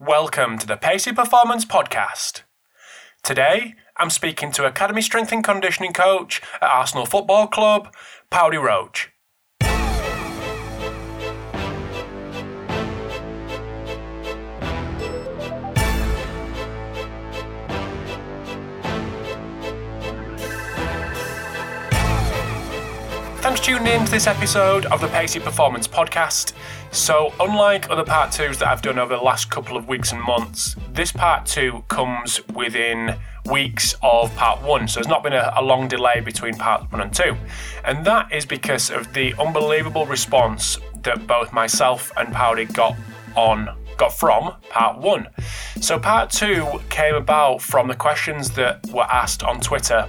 Welcome to the Pacey Performance Podcast. Today, I'm speaking to Academy Strength and Conditioning Coach at Arsenal Football Club, Paudie Roche. Thanks for tuning in to this episode of the Pacey Performance Podcast. So, unlike other part twos that I've done over the last couple of weeks and months, this part two comes within weeks of part one. So, there's not been a, a long delay between part one and two. And that is because of the unbelievable response that both myself and Paudie got on got from part one. So part two came about from the questions that were asked on Twitter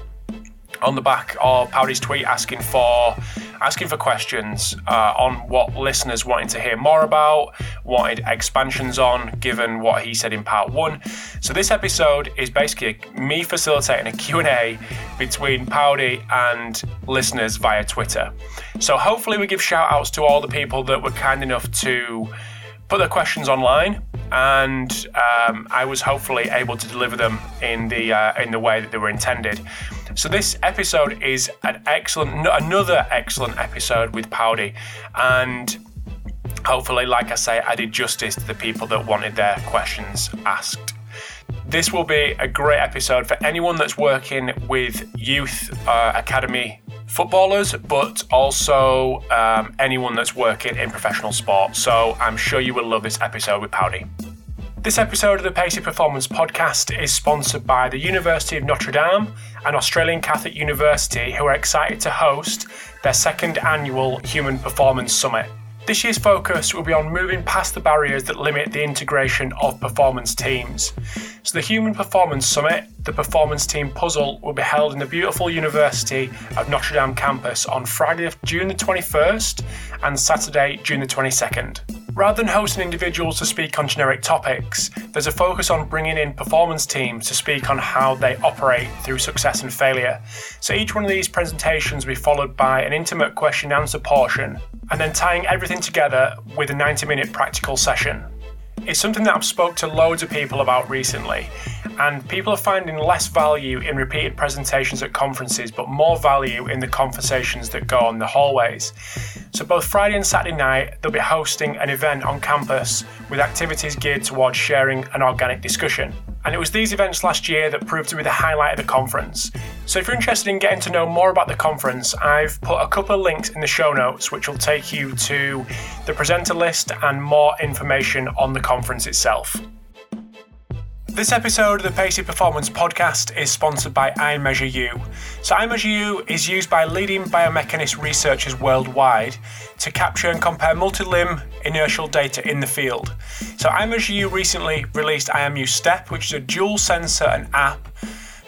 on the back of Paudie's tweet asking for asking for questions uh, on what listeners wanted to hear more about, wanted expansions on, given what he said in part one. So this episode is basically me facilitating a Q&A between Paudie and listeners via Twitter. So hopefully we give shout outs to all the people that were kind enough to put their questions online and um, I was hopefully able to deliver them in the uh, in the way that they were intended. So this episode is an excellent, another excellent episode with Paudie, and hopefully, like I say, I did justice to the people that wanted their questions asked. This will be a great episode for anyone that's working with youth uh, academy footballers, but also um, anyone that's working in professional sport. So I'm sure you will love this episode with Paudie. This episode of the Pacey Performance Podcast is sponsored by the University of Notre Dame and Australian Catholic University, who are excited to host their second annual Human Performance Summit. This year's focus will be on moving past the barriers that limit the integration of performance teams. So, the Human Performance Summit, the Performance Team Puzzle, will be held in the beautiful University of Notre Dame campus on Friday, June the 21st and Saturday, June the 22nd. Rather than hosting individuals to speak on generic topics, there's a focus on bringing in performance teams to speak on how they operate through success and failure. So each one of these presentations will be followed by an intimate question and answer portion, and then tying everything together with a 90 minute practical session. It's something that I've spoke to loads of people about recently, and people are finding less value in repeated presentations at conferences, but more value in the conversations that go on the hallways. So, both Friday and Saturday night, they'll be hosting an event on campus with activities geared towards sharing an organic discussion. And it was these events last year that proved to be the highlight of the conference. So, if you're interested in getting to know more about the conference, I've put a couple of links in the show notes which will take you to the presenter list and more information on the conference itself. This episode of the Pacey Performance Podcast is sponsored by iMeasureU. So, iMeasureU is used by leading biomechanist researchers worldwide to capture and compare multi limb inertial data in the field. So, iMeasureU recently released IMU Step, which is a dual sensor and app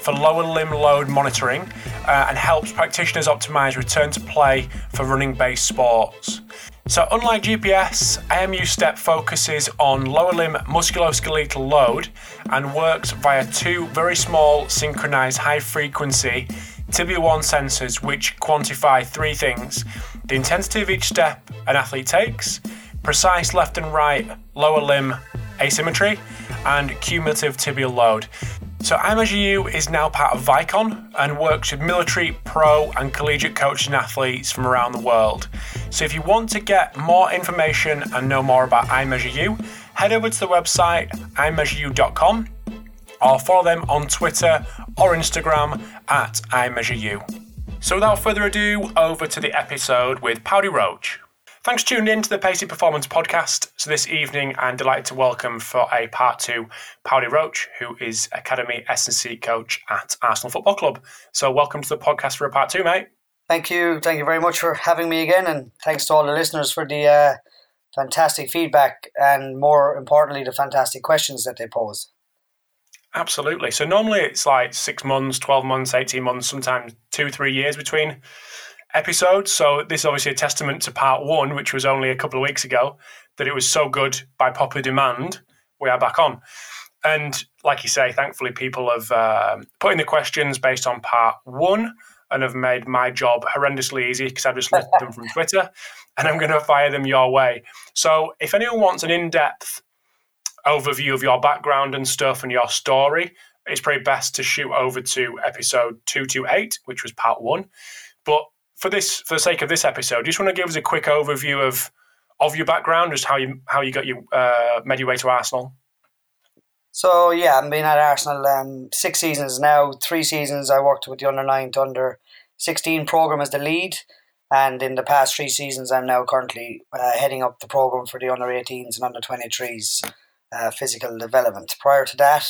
for lower limb load monitoring uh, and helps practitioners optimize return to play for running based sports. So, unlike GPS, IMU Step focuses on lower limb musculoskeletal load and works via two very small synchronized high frequency Tibia 1 sensors which quantify three things the intensity of each step an athlete takes, precise left and right lower limb asymmetry, and cumulative tibial load. So iMeasureU is now part of Vicon and works with military, pro, and collegiate coaches and athletes from around the world. So if you want to get more information and know more about iMeasureU, head over to the website iMeasureU.com or follow them on Twitter or Instagram at iMeasureU. So without further ado, over to the episode with Paudie Roche. Thanks for tuning in to the Pacey Performance Podcast. So this evening, I'm delighted to welcome for a part two Paudie Roche, who is Academy S&C coach at Arsenal Football Club. So welcome to the podcast for a part two, mate. Thank you. Thank you very much for having me again, and thanks to all the listeners for the uh, fantastic feedback and, more importantly, the fantastic questions that they pose. Absolutely. So normally it's like six months, 12 months, 18 months, sometimes two, three years between episodes. So this is obviously a testament to part one, which was only a couple of weeks ago, that it was so good by popular demand. We are back on. And like you say, thankfully, people have uh, put in the questions based on part one and have made my job horrendously easy because I've just looked them from Twitter and I'm going to fire them your way. So if anyone wants an in depth overview of your background and stuff and your story, it's probably best to shoot over to episode 228, which was part one. But for this, for the sake of this episode, just want to give us a quick overview of of your background, just how you how you got your uh, made your way to Arsenal? So yeah, I've been at Arsenal um, six seasons now. Three seasons I worked with the under nine to under sixteen program as the lead, and in the past three seasons I'm now currently uh, heading up the program for the under 18s and under 23s uh, physical development. Prior to that,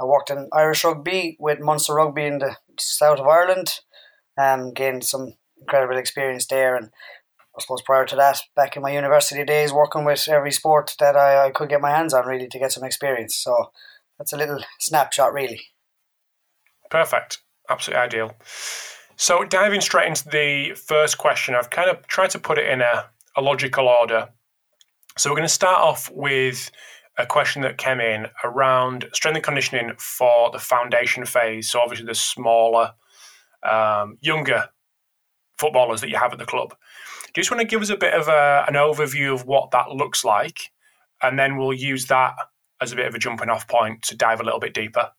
I worked in Irish rugby with Munster Rugby in the south of Ireland, um, gained some incredible experience there. And I suppose prior to that, back in my university days, working with every sport that I, I could get my hands on really to get some experience. So that's a little snapshot, really. Perfect. Absolutely ideal. So, diving straight into the first question, I've kind of tried to put it in a, a logical order. So, we're going to start off with a question that came in around strength and conditioning for the foundation phase. So, obviously, the smaller, um, younger footballers that you have at the club. Do you just want to give us a bit of a, an overview of what that looks like? And then we'll use that as a bit of a jumping off point to dive a little bit deeper.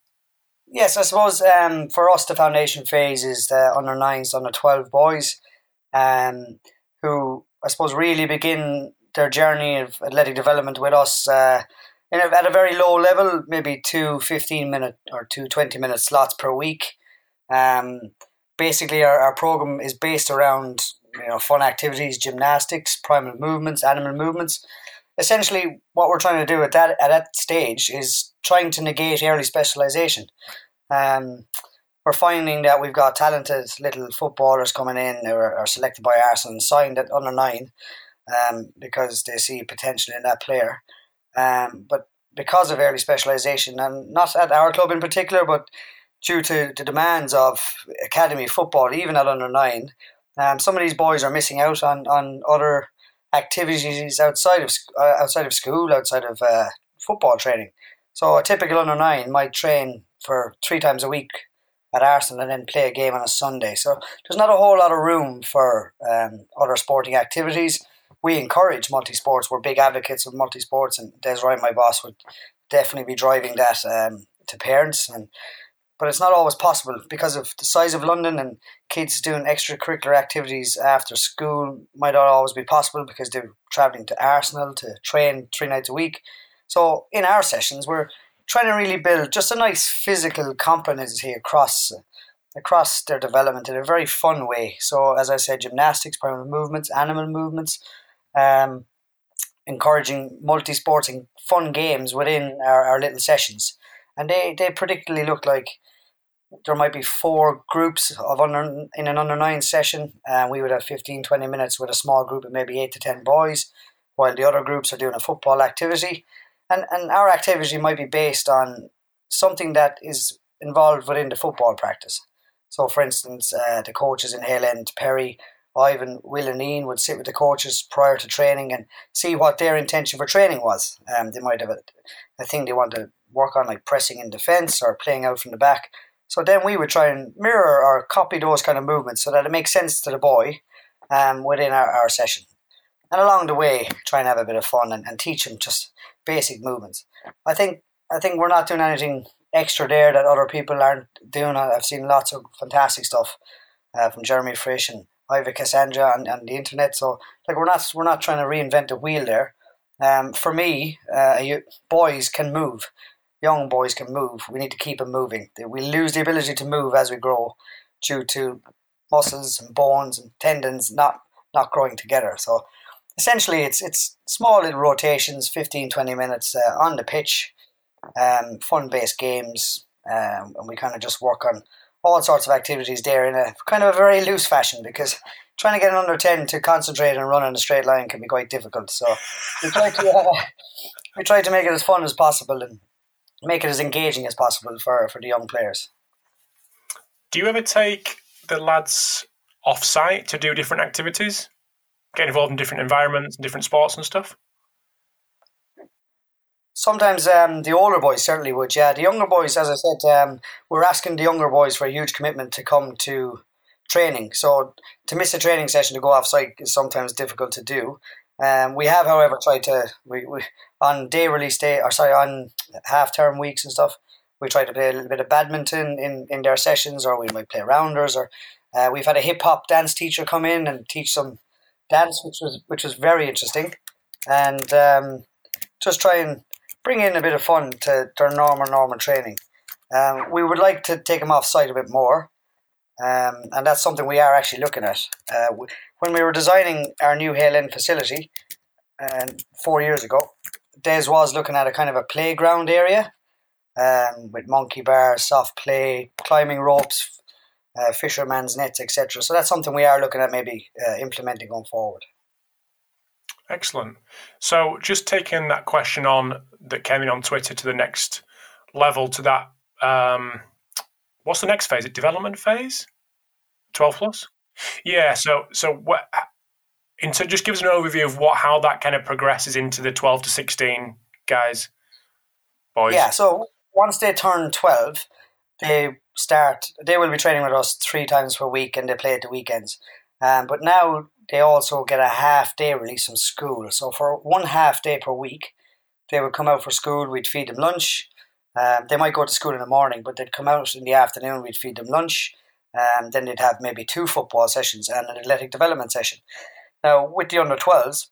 Yes, I suppose um, for us, the foundation phase is the under nines, under 12 boys um, who I suppose really begin their journey of athletic development with us uh, in a, at a very low level, maybe two 15 minute or two 20 minute slots per week. Um, basically, our, our program is based around you know fun activities, gymnastics, primal movements, animal movements. Essentially, what we're trying to do at that at that stage is trying to negate early specialization. Um, we're finding that we've got talented little footballers coming in who are, are selected by Arsenal and signed at under nine um, because they see potential in that player. Um, but because of early specialisation, and not at our club in particular, but due to the demands of academy football, even at under nine, um, some of these boys are missing out on, on other activities outside of uh, outside of school, outside of uh, football training. So a typical under nine might train for three times a week at Arsenal and then play a game on a Sunday. So there's not a whole lot of room for um, other sporting activities we encourage multi sports. We're big advocates of multi sports, and Des Ryan, my boss, would definitely be driving that um, to parents. And but it's not always possible because of the size of London and kids doing extracurricular activities after school might not always be possible because they're traveling to Arsenal to train three nights a week. So in our sessions, we're trying to really build just a nice physical competency across across their development in a very fun way. So as I said, gymnastics, primal movements, animal movements, um, encouraging multi sporting fun games within our, our little sessions. And they, they particularly look like there might be four groups of under in an under nine session. And we would have 15, 20 minutes with a small group of maybe eight to 10 boys, while the other groups are doing a football activity. And, and our activity might be based on something that is involved within the football practice. So, for instance, uh, the coaches in Hale End, Perry, Ivan, Will, and Ian would sit with the coaches prior to training and see what their intention for training was. Um, they might have a, a thing they want to work on, like pressing in defence or playing out from the back. So then we would try and mirror or copy those kind of movements so that it makes sense to the boy um, within our, our session. And along the way, try and have a bit of fun and, and teach him just basic movements. I think I think we're not doing anything extra there that other people aren't doing. I've seen lots of fantastic stuff uh, from Jeremy Frisch and Ivor Cassandra and, and the internet. So like we're not we're not trying to reinvent the wheel there. Um, for me, uh, you, boys can move. Young boys can move. We need to keep them moving. We lose the ability to move as we grow due to muscles and bones and tendons not not growing together. So essentially, it's it's small little rotations, 15, 20 minutes uh, on the pitch, um, fun based games, um, and we kind of just work on all sorts of activities there in a kind of a very loose fashion because trying to get an under 10 to concentrate and run in a straight line can be quite difficult. So we try to, uh, we try to make it as fun as possible and make it as engaging as possible for, for the young players. Do you ever take the lads off site to do different activities? Get involved in different environments, and different sports and stuff? Sometimes um, the older boys certainly would, yeah. The younger boys, as I said, um, we're asking the younger boys for a huge commitment to come to training. So to miss a training session to go off site is sometimes difficult to do. Um, we have, however, tried to we, we on day release day or sorry on half term weeks and stuff. We try to play a little bit of badminton in, in their sessions, or we might play rounders. Or uh, we've had a hip hop dance teacher come in and teach some dance, which was which was very interesting, and um, just try and bring in a bit of fun to their normal normal training. Um, we would like to take them off site a bit more, um, and that's something we are actually looking at. Uh, when we were designing our new Hale facility uh, four years ago, Des was looking at a kind of a playground area um, with monkey bars, soft play, climbing ropes, uh, fisherman's nets, etc. So that's something we are looking at maybe uh, implementing going forward. Excellent. So just taking that question on that came in on Twitter to the next level to that um, what's the next phase? It development phase, twelve plus. Yeah. So so what? And so just give us an overview of what how that kind of progresses into the twelve to sixteen guys, boys. Yeah. So once they turn twelve, they start. They will be training with us three times per week, and they play at the weekends. Um, but now they also get a half day release from school. So for one half day per week, they would come out for school. We'd feed them lunch. Um, they might go to school in the morning, but they'd come out in the afternoon. We'd feed them lunch. and then they'd have maybe two football sessions and an athletic development session. Now, with the under 12s,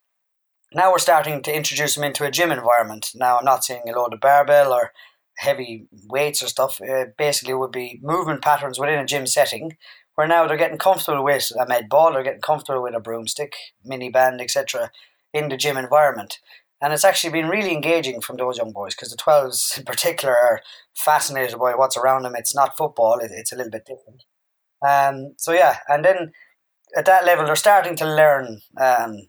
now we're starting to introduce them into a gym environment. Now, I'm not saying a load of barbell or heavy weights or stuff. Uh, basically, would be movement patterns within a gym setting where now they're getting comfortable with a med ball, they're getting comfortable with a broomstick, mini band, etc., in the gym environment. And it's actually been really engaging from those young boys because the 12s in particular are fascinated by what's around them. It's not football, it's a little bit different. Um, so, yeah, and then at that level, they're starting to learn um,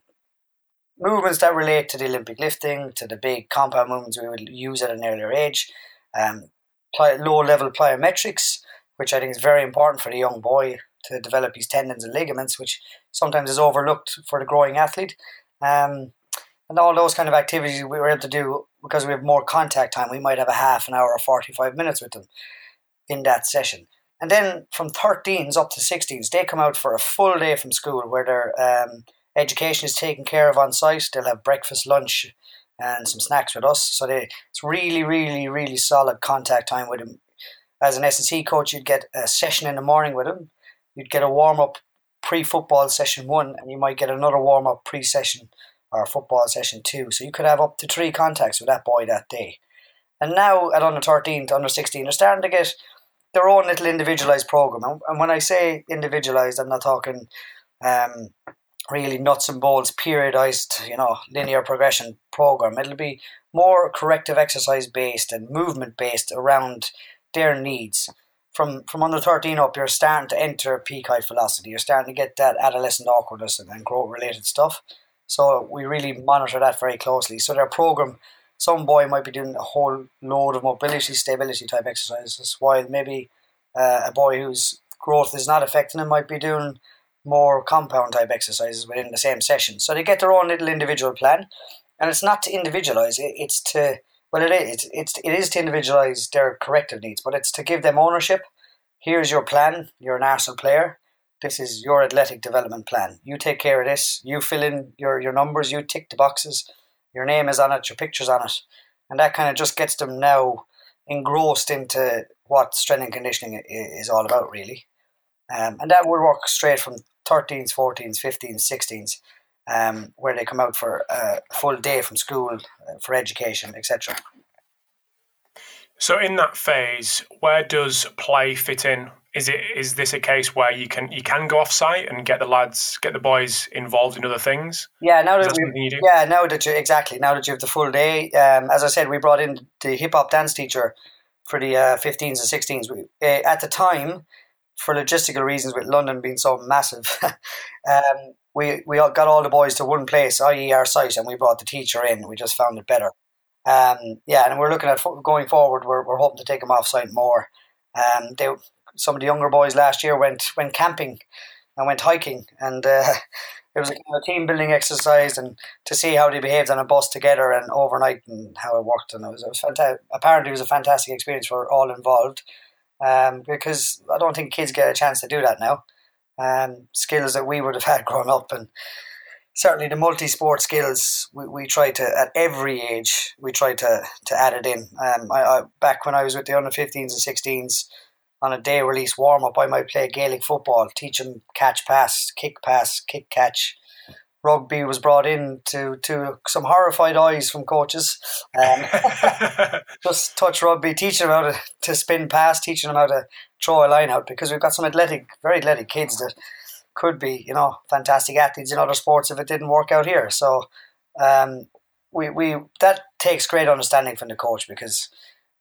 movements that relate to the Olympic lifting, to the big compound movements we would use at an earlier age, um, low level plyometrics, which I think is very important for the young boy to develop his tendons and ligaments, which sometimes is overlooked for the growing athlete. Um, and all those kind of activities we were able to do because we have more contact time. We might have a half an hour or 45 minutes with them in that session. And then from 13s up to 16s, they come out for a full day from school where their um, education is taken care of on site. They'll have breakfast, lunch, and some snacks with us. So they, it's really, really, really solid contact time with them. As an S&C coach, you'd get a session in the morning with them. You'd get a warm up pre football session one, and you might get another warm up pre session or football session two. So you could have up to three contacts with that boy that day. And now at under 13 to under 16, they're starting to get their own little individualized program. And when I say individualized, I'm not talking um, really nuts and bolts, periodized, you know, linear progression program. It'll be more corrective exercise based and movement based around their needs. From from under 13 up, you're starting to enter peak height velocity. You're starting to get that adolescent awkwardness and, and growth related stuff. So we really monitor that very closely. So their program, some boy might be doing a whole load of mobility, stability type exercises, while maybe uh, a boy whose growth is not affecting him might be doing more compound type exercises within the same session. So they get their own little individual plan, and it's not to individualize. it, It's to well, it is. It's it is to individualize their corrective needs, but it's to give them ownership. Here's your plan. You're an Arsenal player this is your athletic development plan. You take care of this. You fill in your, your numbers. You tick the boxes. Your name is on it. Your picture's on it. And that kind of just gets them now engrossed into what strength and conditioning is all about, really. Um, and that will work straight from 13s, 14s, 15s, 16s, um, where they come out for a full day from school uh, for education, etc. So, in that phase, where does play fit in? Is it is this a case where you can you can go off site and get the lads get the boys involved in other things? Yeah, now that, that we, yeah, now that you exactly now that you have the full day. Um, as I said, we brought in the hip hop dance teacher for the uh, 15s and 16s. We, uh, at the time, for logistical reasons, with London being so massive, um, we we got all the boys to one place, i.e., our site, and we brought the teacher in. We just found it better. Um, yeah, and we're looking at going forward. We're, we're hoping to take them off site more. Um, they some of the younger boys last year went went camping and went hiking, and uh, it was a, team building exercise and to see how they behaved on a bus together and overnight and how it worked, and it was, it was. Apparently, it was a fantastic experience for all involved um, because I don't think kids get a chance to do that now. Um, skills that we would have had growing up and certainly the multi-sport skills we, we try to at every age we try to to add it in. Um, I, I back when I was with the under 15s and 16s on a day release warm up, I might play Gaelic football, teach them catch pass, kick pass, kick catch. Rugby was brought in to, to some horrified eyes from coaches. Um, just touch rugby, teaching them how to, to spin pass, teaching them how to throw a line out because we've got some athletic, very athletic kids that could be, you know, fantastic athletes in other sports if it didn't work out here. So um, we, we that takes great understanding from the coach because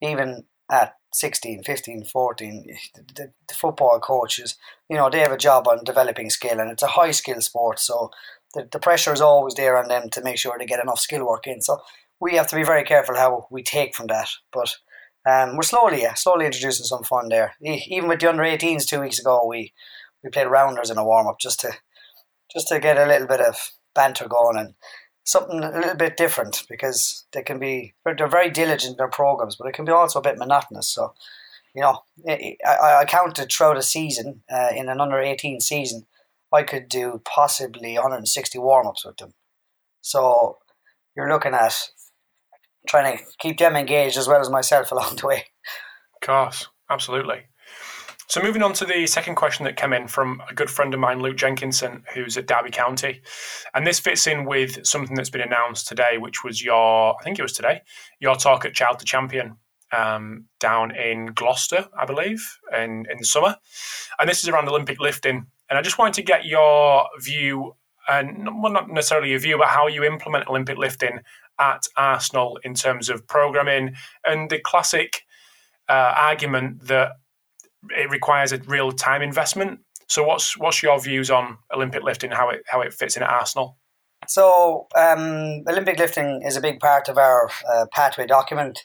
even at 16, 15, 14, the, the football coaches, you know, they have a job on developing skill and it's a high skill sport. So the, the pressure is always there on them to make sure they get enough skill work in. So we have to be very careful how we take from that. But um, we're slowly, yeah, slowly introducing some fun there. Even with the under 18s two weeks ago, we we played rounders in a warm up just to just to get a little bit of banter going and something a little bit different because they can be they're very diligent in their programs, but it can be also a bit monotonous. So, you know, I, I counted throughout a season uh, in an under eighteen season, I could do possibly 160 warm ups with them. So you're looking at trying to keep them engaged as well as myself along the way. Of course, absolutely. So moving on to the second question that came in from a good friend of mine, Luke Jenkinson, who's at Derby County, and this fits in with something that's been announced today, which was your, I think it was today, your talk at Child to Champion um, down in Gloucester, I believe, in in the summer, and this is around Olympic lifting, and I just wanted to get your view, and well, not necessarily your view, but how you implement Olympic lifting at Arsenal in terms of programming and the classic uh, argument that it requires a real time investment. So what's what's your views on Olympic lifting, how it how it fits in at Arsenal? So um, Olympic lifting is a big part of our uh, pathway document.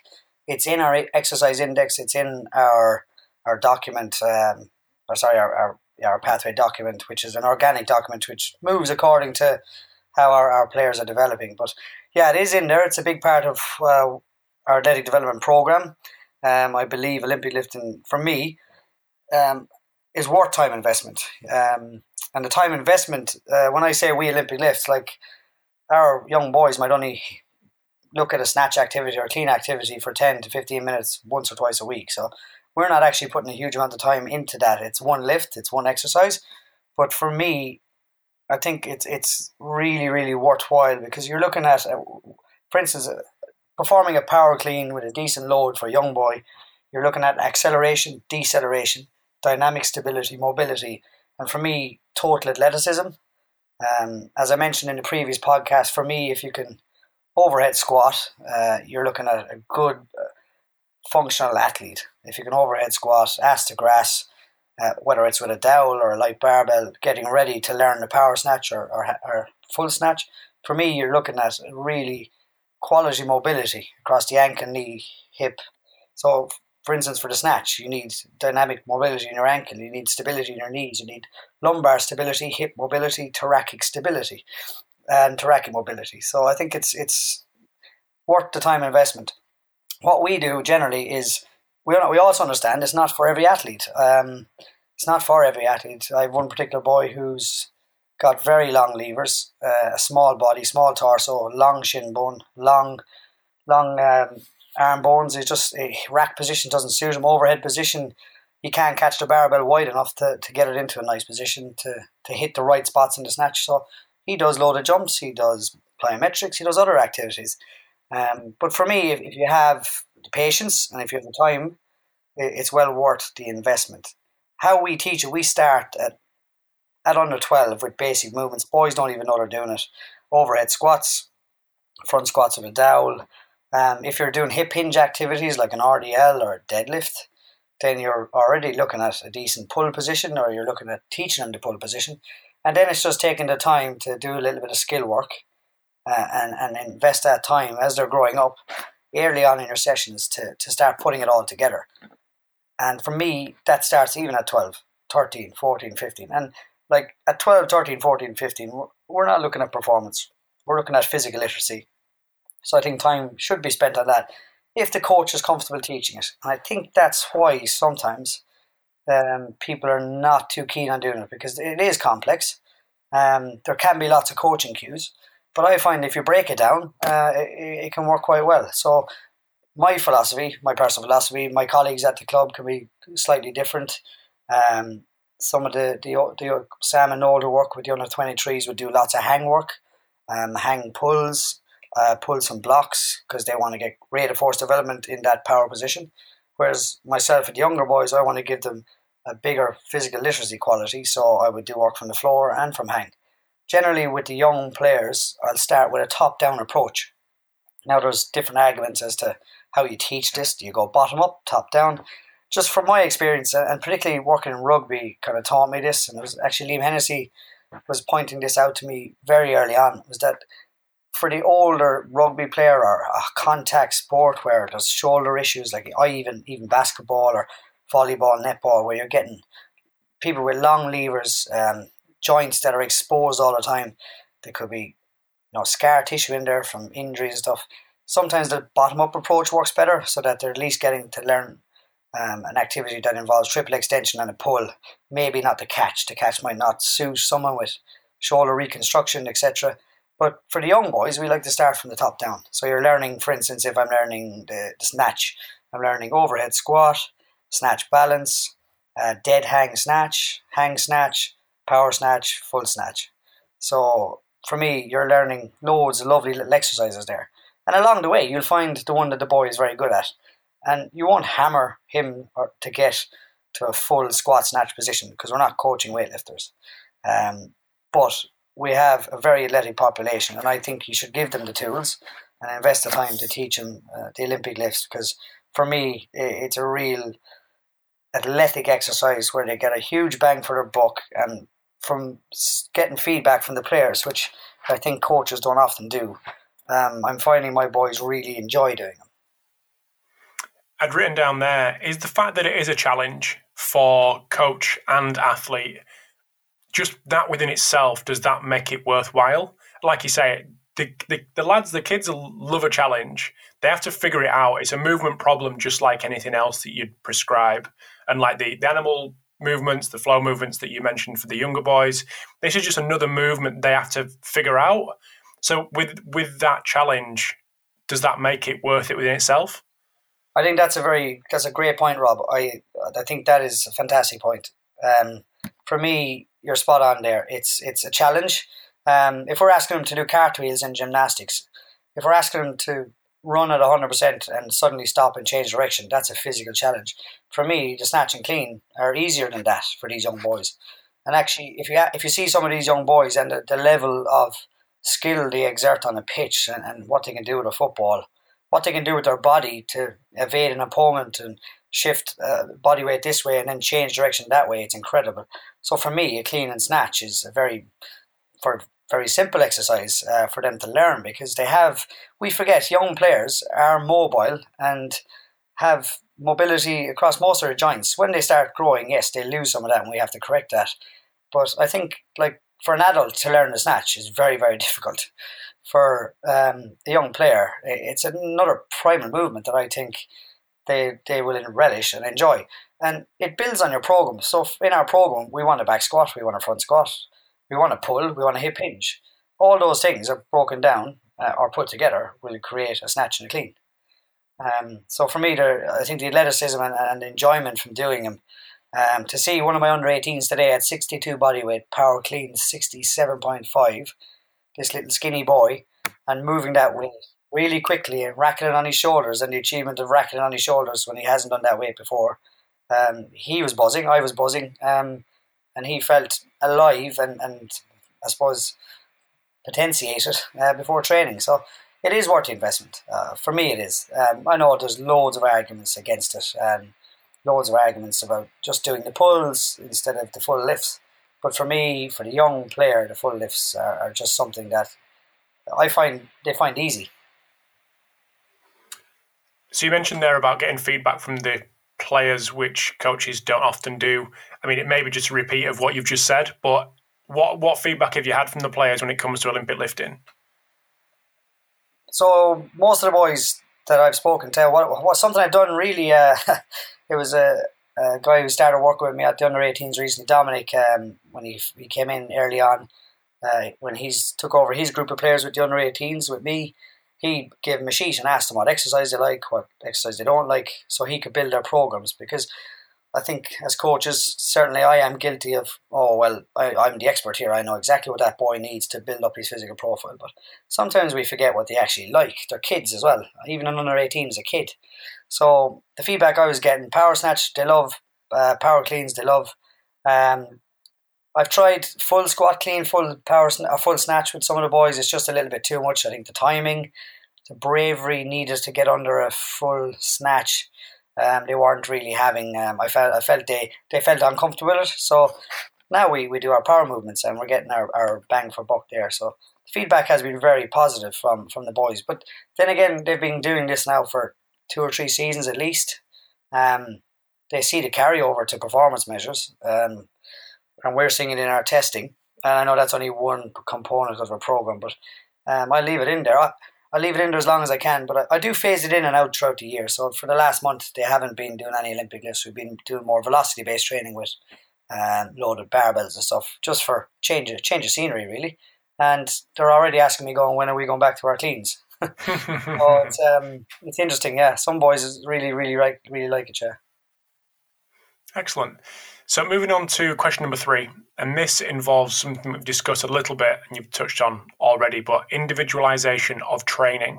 It's in our exercise index. It's in our our document. Um, or sorry, our, our our pathway document, which is an organic document which moves according to how our, our players are developing. But yeah, it is in there. It's a big part of uh, our athletic development program. Um, I believe Olympic lifting, for me, um, is worth time investment. Um, and the time investment, uh, when I say we Olympic lifts, like our young boys might only look at a snatch activity or clean activity for 10 to 15 minutes once or twice a week. So we're not actually putting a huge amount of time into that. It's one lift, it's one exercise. But for me, I think it's it's really really worthwhile because you're looking at, uh, for instance, uh, performing a power clean with a decent load for a young boy. You're looking at acceleration, deceleration, dynamic stability, mobility, and for me, total athleticism. Um, as I mentioned in the previous podcast, for me, if you can overhead squat, uh, you're looking at a good uh, functional athlete. If you can overhead squat, ass to grass, uh, whether it's with a dowel or a light barbell, getting ready to learn the power snatch or, or, or full snatch, for me, you're looking at really quality mobility across the ankle, knee, hip. So for instance, for the snatch, you need dynamic mobility in your ankle, you need stability in your knees, you need lumbar stability, hip mobility, thoracic stability, and thoracic mobility. So I think it's it's worth the time investment. What we do generally is we we also understand it's not for every athlete. Um, it's not for every athlete. I have one particular boy who's got very long levers, uh, a small body, small torso, long shin bone, long, long um, arm bones is just a rack position doesn't suit him. Overhead position, he can't catch the barbell wide enough to, to get it into a nice position to, to hit the right spots in the snatch. So he does loaded jumps, he does plyometrics, he does other activities. Um, but for me, if, if you have the patience and if you have the time, it's well worth the investment. How we teach it, we start at at under 12 with basic movements. Boys don't even know they're doing it. Overhead squats, front squats with a dowel, um, if you're doing hip hinge activities like an RDL or a deadlift, then you're already looking at a decent pull position or you're looking at teaching them the pull position. And then it's just taking the time to do a little bit of skill work uh, and, and invest that time as they're growing up early on in your sessions to, to start putting it all together. And for me, that starts even at 12, 13, 14, 15. And like at 12, 13, 14, 15, we're not looking at performance. We're looking at physical literacy so I think time should be spent on that if the coach is comfortable teaching it. And I think that's why sometimes um, people are not too keen on doing it because it is complex. Um, there can be lots of coaching cues, but I find if you break it down, uh, it, it, can work quite well. So my philosophy, my personal philosophy, my colleagues at the club can be slightly different. Um, some of the, the, the Sam and Noel who work with the under 23s would do lots of hang work, um, hang pulls, uh, pull some blocks because they want to get rate of force development in that power position. Whereas myself and the younger boys, I want to give them a bigger physical literacy quality, so I would do work from the floor and from hang. Generally, with the young players, I'll start with a top down approach. Now, there's different arguments as to how you teach this. Do you go bottom up, top down? Just from my experience, and particularly working in rugby, kind of taught me this. And it was actually Liam Hennessy was pointing this out to me very early on. Was that for the older rugby player or a contact sport where there's shoulder issues, like I even even basketball or volleyball, netball, where you're getting people with long levers, um, joints that are exposed all the time. There could be you know scar tissue in there from injuries and stuff sometimes the bottom up approach works better so that they're at least getting to learn um, an activity that involves triple extension and a pull. Maybe not the catch. The catch might not suit someone with shoulder reconstruction, etc. But for the young boys, we like to start from the top down. So you're learning, for instance, if I'm learning the, the snatch, I'm learning overhead squat, snatch balance, uh, dead hang snatch, hang snatch, power snatch, full snatch. So for me, you're learning loads of lovely little exercises there. And along the way, you'll find the one that the boy is very good at. And you won't hammer him to get to a full squat snatch position because we're not coaching weightlifters. Um, but we have a very athletic population, and I think you should give them the tools and invest the time to teach them uh, the Olympic lifts because for me, it's a real athletic exercise where they get a huge bang for their buck and from getting feedback from the players, which I think coaches don't often do um, I'm finding my boys really enjoy doing them. I'd written down there is the fact that it is a challenge for coach and athlete. Just that within itself, does that make it worthwhile? Like you say, the, the, the lads, the kids love a challenge. They have to figure it out. It's a movement problem, just like anything else that you'd prescribe. And like the, the animal movements, the flow movements that you mentioned for the younger boys, this is just another movement they have to figure out. So with with that challenge, does that make it worth it within itself? I think that's a very that's a great point, Rob. I I think that is a fantastic point. Um, for me, you're spot on there. It's it's a challenge. Um, if we're asking them to do cartwheels and gymnastics, if we're asking them to run at 100% and suddenly stop and change direction, that's a physical challenge. For me, the snatch and clean are easier than that for these young boys. And actually, if you if you see some of these young boys and the, the level of skill they exert on a pitch and, and what they can do with a football, what they can do with their body to evade an opponent and shift uh, body weight this way and then change direction that way. It's incredible. So for me, a clean and snatch is a very for very simple exercise uh, for them to learn because they have. We forget young players are mobile and have mobility across most of their joints. When they start growing, yes, they lose some of that, and we have to correct that. But I think like for an adult to learn a snatch is very, very difficult. For um, a young player, it's another primal movement that I think they, they will relish and enjoy. And it builds on your program. So in our program, we want a back squat, we want a front squat, we want a pull, we want a hip hinge. All those things are broken down uh, or put together will create a snatch and a clean. Um, so for me, I think the athleticism and, and enjoyment from doing them um, to see one of my under 18s today at 62 body weight, power clean 67.5, this little skinny boy, and moving that weight really quickly and racking it on his shoulders, and the achievement of racking it on his shoulders when he hasn't done that weight before. Um, he was buzzing, I was buzzing, um, and he felt alive and, and I suppose potentiated uh, before training. So it is worth the investment. Uh, for me, it is. Um, I know there's loads of arguments against it. Um, loads of arguments about just doing the pulls instead of the full lifts. But for me, for the young player, the full lifts are, are just something that I find they find easy. So you mentioned there about getting feedback from the players, which coaches don't often do. I mean, it may be just a repeat of what you've just said, but what what feedback have you had from the players when it comes to Olympic lifting? So most of the boys that I've spoken to, what, what something I've done really uh, it was a, a guy who started working with me at the under 18s recently, Dominic, um, when he, he came in early on. uh, when he's took over his group of players with the under 18s with me, he gave them a sheet and asked them what exercise they like, what exercise they don't like, so he could build their programs. Because I think as coaches, certainly I am guilty of, oh, well, I, I'm the expert here. I know exactly what that boy needs to build up his physical profile. But sometimes we forget what they actually like. They're kids as well. Even an under 18 is a kid. So the feedback I was getting, power snatch, they love. Uh, power cleans, they love. Um, I've tried full squat clean, full power, or full snatch with some of the boys. It's just a little bit too much. I think the timing, the bravery needed to get under a full snatch. Um, they weren't really having. Um, I felt I felt they, they felt uncomfortable with it. So now we, we do our power movements and we're getting our, our bang for buck there. So feedback has been very positive from from the boys. But then again, they've been doing this now for two or three seasons at least. Um, they see the carryover to performance measures. Um, and we're seeing it in our testing. And I know that's only one component of our program, but um, I leave it in there. I, I leave it in there as long as I can, but I, I, do phase it in and out throughout the year. So for the last month, they haven't been doing any Olympic lifts. We've been doing more velocity based training with um, loaded barbells and stuff, just for change of, change of scenery, really. And they're already asking me, going, when are we going back to our cleans? so it's um, it's interesting, yeah. Some boys really, really like really like it, yeah. Excellent. So, moving on to question number three, and this involves something we've discussed a little bit and you've touched on already, but individualization of training.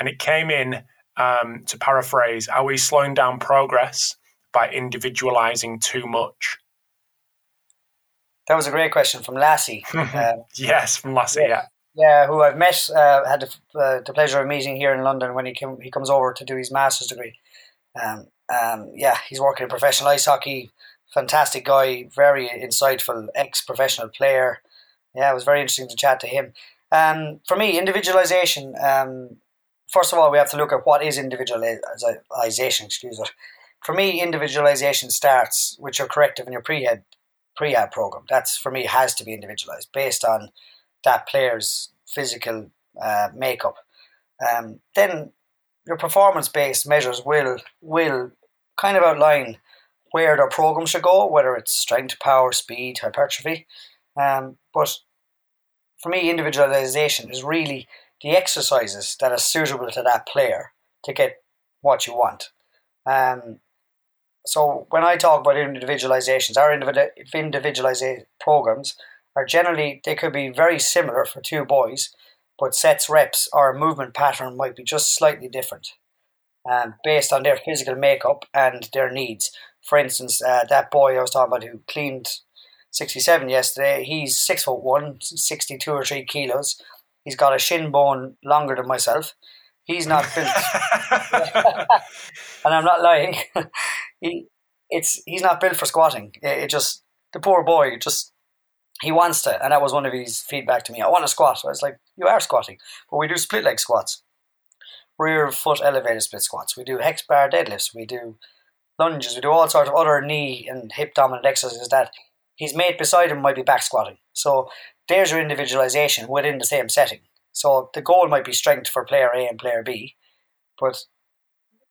And it came in um, to paraphrase are we slowing down progress by individualizing too much? That was a great question from Lassie. um, yes, from Lassie, yeah. yeah. Yeah, who I've met, uh, had the, uh, the, pleasure of meeting here in London when he came, he comes over to do his master's degree. Um, um, yeah, he's working in professional ice hockey, fantastic guy, very insightful, ex-professional player. Yeah, it was very interesting to chat to him. Um, for me, individualization. Um, first of all, we have to look at what is individualization. Excuse me. For me, individualization starts with your corrective and your prehab prehab program. That's for me has to be individualized based on that player's physical uh, makeup. Um, then your performance based measures will will kind of outline where their program should go, whether it's strength, power, speed, hypertrophy. Um, but for me, individualization is really the exercises that are suitable to that player to get what you want. Um, so when I talk about individualizations, our individualization programs are generally they could be very similar for two boys, but sets, reps, or movement pattern might be just slightly different, um, based on their physical makeup and their needs for instance, uh, that boy I was talking about who cleaned 67 yesterday, he's six foot one, 62 or three kilos. He's got a shin bone longer than myself. He's not built, and I'm not lying. he, it's he's not built for squatting. It, it, just the poor boy just he wants to, and that was one of his feedback to me. I want to squat. I was like, you are squatting, but we do split leg squats, rear foot elevated split squats. We do hex bar deadlifts. We do lunges, we do all sorts of other knee and hip dominant exercises that his mate beside him might be back squatting. So there's your individualization within the same setting. So the goal might be strength for player A and player B, but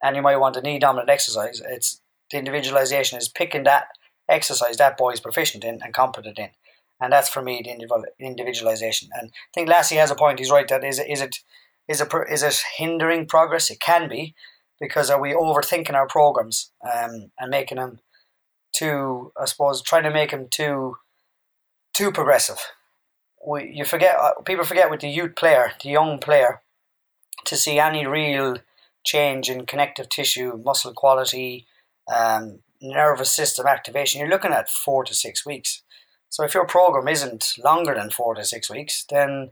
and you might want a knee dominant exercise. It's the individualization is picking that exercise that boy is proficient in and competent in, and that's for me the individualization. And I think Lassie has a point. He's right that is is it is it is it hindering progress? It can be, because are we overthinking our programs um, and making them too, I suppose, trying to make them too too progressive. We you forget uh, people forget with the youth player, the young player, to see any real change in connective tissue, muscle quality, um, nervous system activation. You're looking at four to six weeks. So if your program isn't longer than four to six weeks, then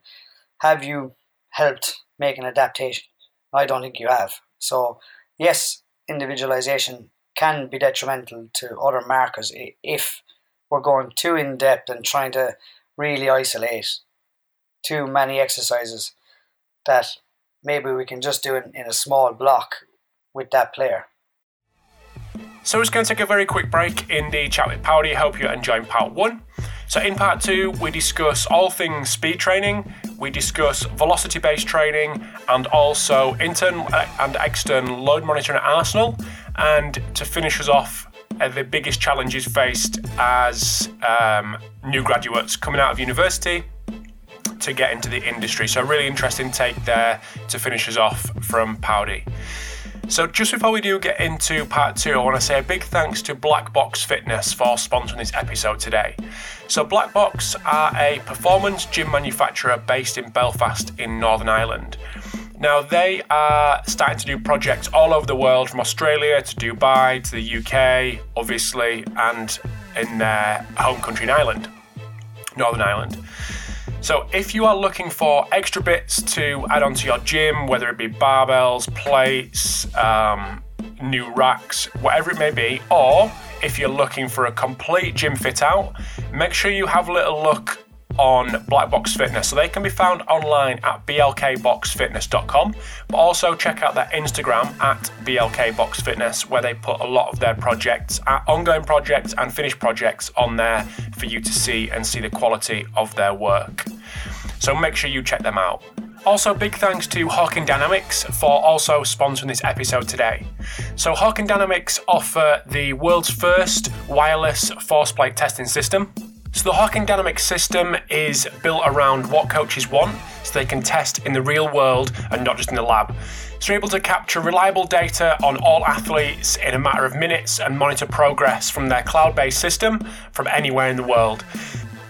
have you helped make an adaptation? I don't think you have. So, yes, individualization can be detrimental to other markers if we're going too in depth and trying to really isolate too many exercises that maybe we can just do it in a small block with that player. So we're just going to take a very quick break in the chat with Paudie. Hope you're enjoying part one. So, in part two, we discuss all things speed training, we discuss velocity based training, and also internal and external load monitoring at Arsenal. And to finish us off, uh, the biggest challenges faced as um, new graduates coming out of university to get into the industry. So, really interesting take there to finish us off from Paudie. So, just before we do get into part two, I want to say a big thanks to Black Box Fitness for sponsoring this episode today. So, Black Box are a performance gym manufacturer based in Belfast in Northern Ireland. Now, they are starting to do projects all over the world, from Australia to Dubai to the UK, obviously, and in their home country in Ireland, Northern Ireland. So, if you are looking for extra bits to add onto your gym, whether it be barbells, plates, um, new racks, whatever it may be, or if you're looking for a complete gym fit out, make sure you have a little look on Black Box Fitness. So they can be found online at blkboxfitness.com, but also check out their Instagram at blkboxfitness, where they put a lot of their projects, uh, ongoing projects and finished projects on there for you to see and see the quality of their work. So make sure you check them out. Also, big thanks to Hawkin Dynamics for also sponsoring this episode today. So, Hawkin Dynamics offer the world's first wireless force plate testing system. So the Hawkin Dynamics system is built around what coaches want so they can test in the real world and not just in the lab. So you're able to capture reliable data on all athletes in a matter of minutes and monitor progress from their cloud based system from anywhere in the world.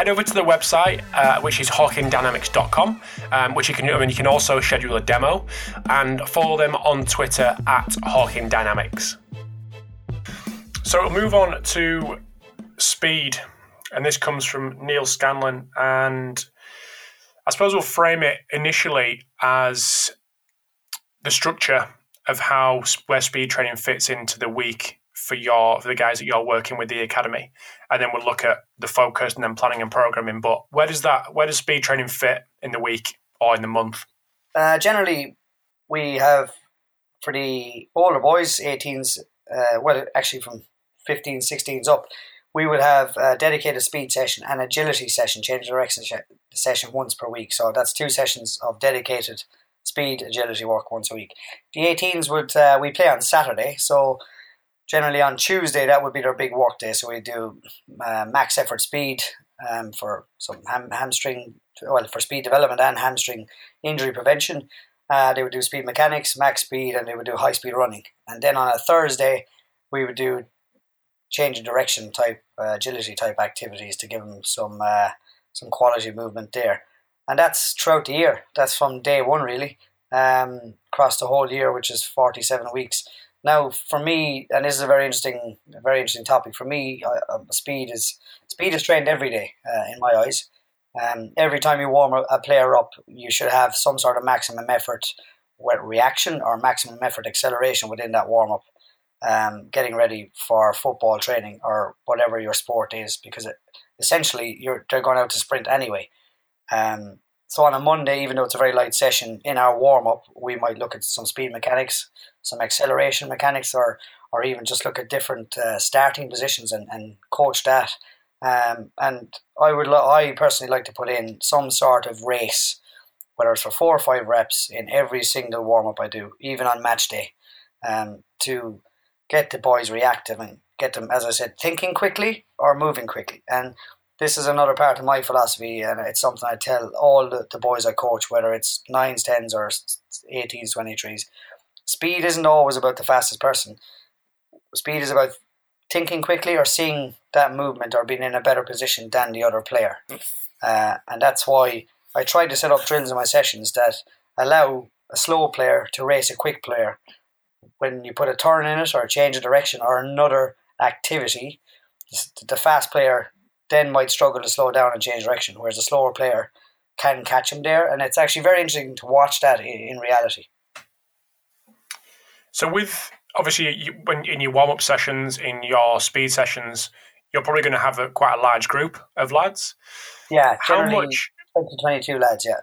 head over to the website, uh, which is hawkindynamics.com, um, which you can, I mean, you can also schedule a demo and follow them on Twitter at Hawkin Dynamics. So we'll move on to speed, and this comes from Neil Scanlon. And I suppose we'll frame it initially as the structure of how where speed training fits into the week for your for the guys that you're working with the academy, and then we'll look at the focus and then planning and programming. But where does that where does speed training fit in the week or in the month? Uh, generally, we have for the older boys, 18s, uh, well, actually from 15, 16s up, we would have a dedicated speed session and agility session, change direction session once per week. So that's two sessions of dedicated speed agility work once a week. The 18s would uh, we play on Saturday, so generally on Tuesday that would be their big work day. So we do uh, max effort speed um, for some ham- hamstring, well for speed development and hamstring injury prevention. Uh, they would do speed mechanics, max speed, and they would do high speed running. And then on a Thursday, we would do change of direction type uh, agility type activities to give them some uh, some quality movement there. And that's throughout the year. That's from day one really, um, across the whole year, which is forty seven weeks. Now, for me, and this is a very interesting, very interesting topic for me. Uh, speed is speed is trained every day uh, in my eyes. Um, every time you warm a player up, you should have some sort of maximum effort reaction or maximum effort acceleration within that warm up, um, getting ready for football training or whatever your sport is, because it, essentially you're they're going out to sprint anyway. Um, so on a Monday, even though it's a very light session, in our warm up, we might look at some speed mechanics, some acceleration mechanics, or or even just look at different uh, starting positions and, and coach that um, and I would, I personally like to put in some sort of race, whether it's for four or five reps in every single warm up I do, even on match day, um, to get the boys reactive and get them, as I said, thinking quickly or moving quickly. And this is another part of my philosophy, and it's something I tell all the, the boys I coach, whether it's nines, tens, or 18s, 23s. Speed isn't always about the fastest person. Speed is about thinking quickly or seeing that movement or being in a better position than the other player. Uh, and that's why I try to set up drills in my sessions that allow a slow player to race a quick player. When you put a turn in it or a change of direction or another activity, the fast player then might struggle to slow down and change direction, whereas a slower player can catch him there. And it's actually very interesting to watch that in reality. So, with obviously you, when in your warm up sessions, in your speed sessions, you're probably going to have a, quite a large group of lads. Yeah, how much? 20 22 lads, yeah.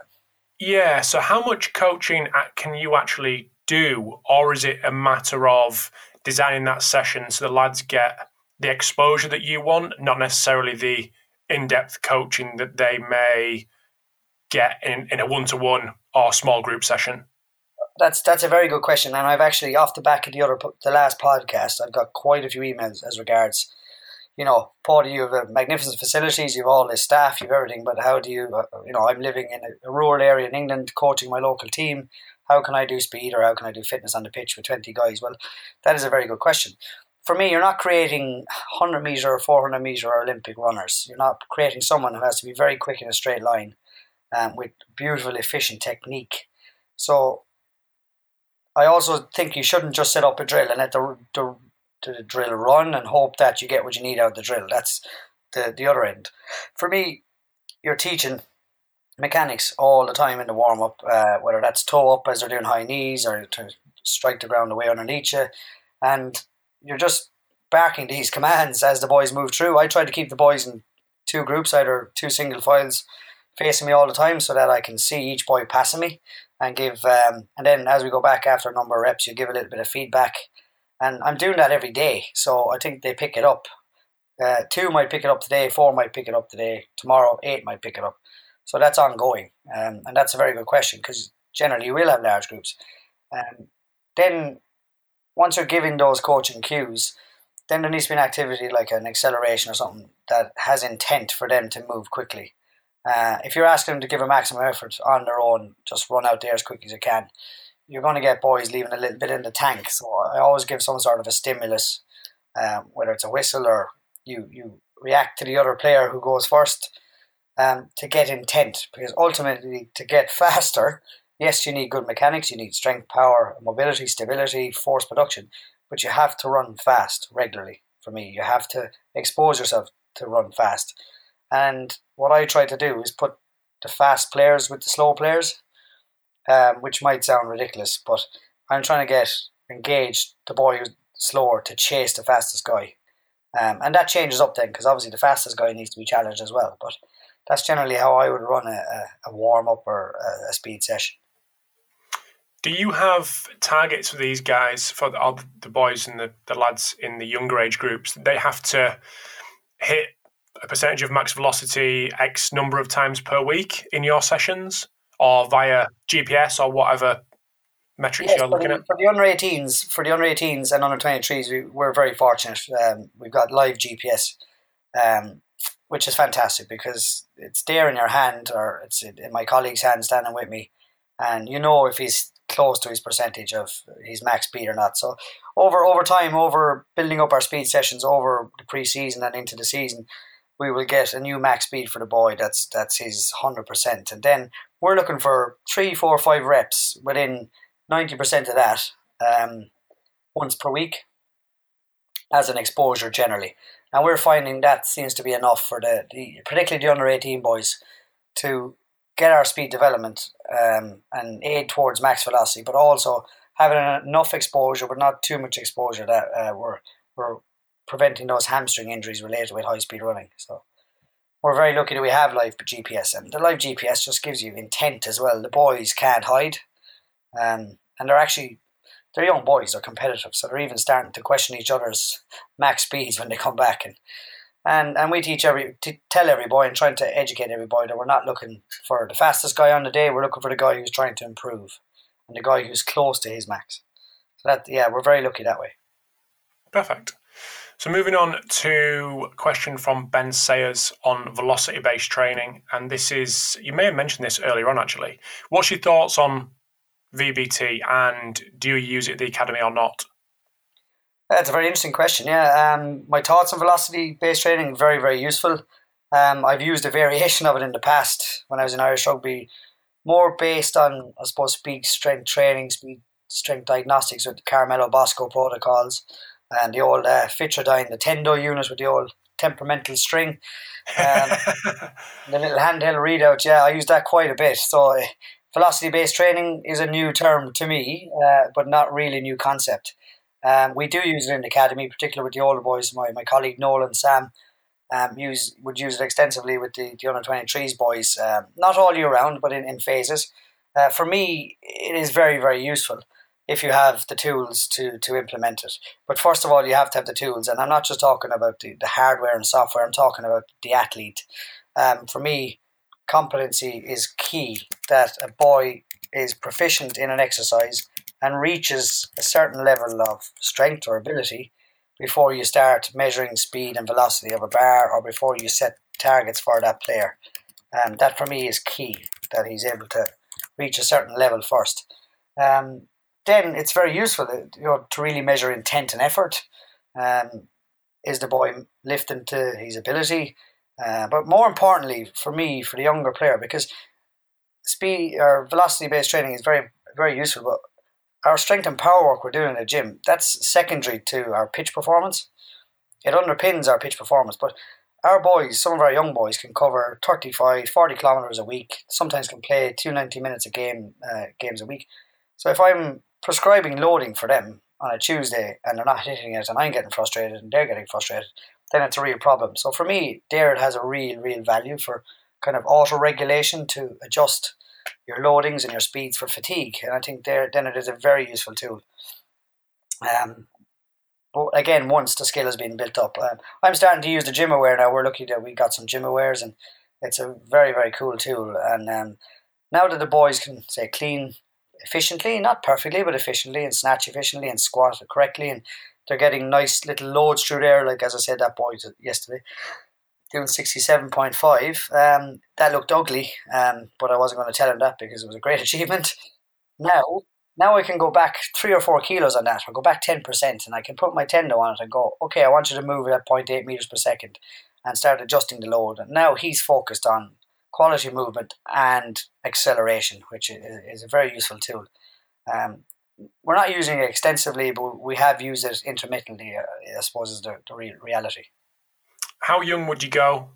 Yeah, so how much coaching can you actually do, or is it a matter of designing that session so the lads get the exposure that you want, not necessarily the in-depth coaching that they may get in, in a one-to-one or small group session? That's that's a very good question, and I've actually off the back of the other the last podcast, I've got quite a few emails as regards. You know, Paul, you have magnificent facilities, you have all this staff, you have everything, but how do you, uh, you know, I'm living in a, rural area in England, coaching my local team. How can I do speed or how can I do fitness on the pitch with 20 guys? Well, that is a very good question for me, you're not creating 100 meter or 400 meter or Olympic runners. You're not creating someone who has to be very quick in a straight line um, with beautiful, efficient technique. So I also think you shouldn't just set up a drill and let the, the, the drill run and hope that you get what you need out of the drill. That's the, the other end. For me, you're teaching mechanics all the time in the warm up, uh, whether that's toe up as they're doing high knees or to strike the ground away underneath you. And you're just barking these commands as the boys move through. I try to keep the boys in two groups, either two single files facing me all the time so that I can see each boy passing me and give um, and then as we go back after a number of reps you give a little bit of feedback. And I'm doing that every day so I think they pick it up. Uh, two might pick it up today four might pick it up today tomorrow eight might pick it up. So that's ongoing um, and that's a very good question because generally you will have large groups. Um, then once you're giving those coaching cues, then there needs to be an activity like an acceleration or something that has intent for them to move quickly. Uh, if you're asking them to give a maximum effort on their own, just run out there as quick as you can, you're going to get boys leaving a little bit in the tank. So I always give some sort of a stimulus, um, whether it's a whistle or you, you react to the other player who goes first um, to get intent. Because ultimately, to get faster, yes, you need good mechanics, you need strength, power, mobility, stability, force production, but you have to run fast regularly. For me, you have to expose yourself to run fast. And what I try to do is put the fast players with the slow players, um, which might sound ridiculous, but I'm trying to get engaged the boy who's slower to chase the fastest guy. Um, and that changes up then because obviously the fastest guy needs to be challenged as well. But that's generally how I would run a, a, warm up or a, a speed session. Do you have targets for these guys, for the, the boys and the, the lads in the younger age groups? They have to hit a percentage of max velocity X number of times per week in your sessions or via GPS or whatever metrics yes, you're looking the, at? For the under 18s, for the under 18s and under 23s, we, we're very fortunate. Um, we've got live GPS, um, which is fantastic because it's there in your hand or it's in my colleague's hand standing with me. And you know if he's close to his percentage of his max speed or not. So over over time, over building up our speed sessions over the pre-season and into the season, we will get a new max speed for the boy. That's that's his hundred percent, and then we're looking for three, four, five reps within ninety percent of that um, once per week as an exposure generally. And we're finding that seems to be enough for the, the particularly the under eighteen boys to get our speed development um, and aid towards max velocity, but also having enough exposure, but not too much exposure that uh, we're, we're preventing those hamstring injuries related with high speed running. So we're very lucky that we have live GPS, and the live GPS just gives you intent as well. The boys can't hide, um, and they're actually they're young boys. They're competitive, so they're even starting to question each other's max speeds when they come back and and and we teach every to tell every boy and trying to educate every boy that we're not looking for the fastest guy on the day. We're looking for the guy who's trying to improve and the guy who's close to his max. So that yeah, we're very lucky that way. Perfect. So moving on to a question from Ben Sayers on velocity based training, and this is you may have mentioned this earlier on actually. What's your thoughts on VBT and do you use it at the academy or not? That's a very interesting question. Yeah, um, my thoughts on velocity-based training very, very useful. Um, I've used a variation of it in the past when I was in Irish rugby, more based on I suppose speed strength training, speed strength diagnostics with the Carmelo Bosco protocols, and the old uh, FitroDyne, the Tendo unit with the old temperamental string, um, the little handheld readout. Yeah, I use that quite a bit. So, uh, velocity-based training is a new term to me, uh, but not really a new concept. Um, we do use it in the academy, particularly with the older boys. My, my colleague Nolan Sam um, use would use it extensively with the, the under 23s boys, um, not all year round, but in, in phases. Uh, for me, it is very, very useful. If you have the tools to to implement it. But first of all, you have to have the tools, and I'm not just talking about the, the hardware and software. I'm talking about the athlete. Um, for me, competency is key. That a boy is proficient in an exercise and reaches a certain level of strength or ability before you start measuring speed and velocity of a bar or before you set targets for that player. Um, that for me is key that he's able to reach a certain level first. Um, then it's very useful you know, to really measure intent and effort. Um, is the boy lifting to his ability? Uh, but more importantly, for me, for the younger player, because speed or velocity based training is very very useful, but our strength and power work we're doing in the gym that's secondary to our pitch performance. It underpins our pitch performance, but our boys, some of our young boys, can cover 35, 40 kilometers a week. Sometimes can play 290 minutes a game, uh, games a week. So if I'm prescribing loading for them on a Tuesday and they're not hitting it, and I'm getting frustrated and they're getting frustrated, then it's a real problem. So for me, there it has a real, real value for kind of auto regulation to adjust your loadings and your speeds for fatigue. And I think there then it is a very useful tool. Um, but again, once the skill has been built up, um, I'm starting to use the GymAware now. We're lucky that we got some GymAwares, and it's a very very cool tool. And um, now that the boys can say clean efficiently, not perfectly, but efficiently, and snatch efficiently, and squat correctly, and they're getting nice little loads through there. Like as I said, that boy yesterday doing sixty seven point five. Um, that looked ugly, um, but I wasn't going to tell him that because it was a great achievement. Now now I can go back three or four kilos on that, or go back 10%, and I can put my tendo on it and go, okay, I want you to move at 0.8 meters per second and start adjusting the load. And now he's focused on quality movement and acceleration, which is a very useful tool. Um, we're not using it extensively, but we have used it intermittently, uh, I suppose, is the, the real reality. How young would you go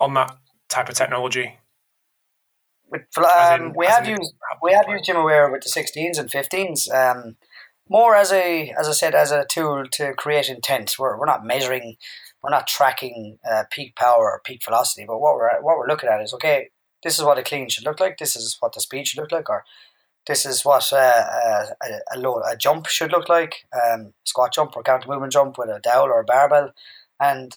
on that type of technology? um, in, we have used we have used GymAware with the 16s and 15s. Um, more as a as I said as a tool to create intent. We're, we're not measuring, we're not tracking uh, peak power or peak velocity. But what we're what we're looking at is okay. This is what a clean should look like. This is what the speed should look like, or this is what uh, uh a, a, low, a jump should look like. Um, squat jump or counter movement jump with a dowel or a barbell, and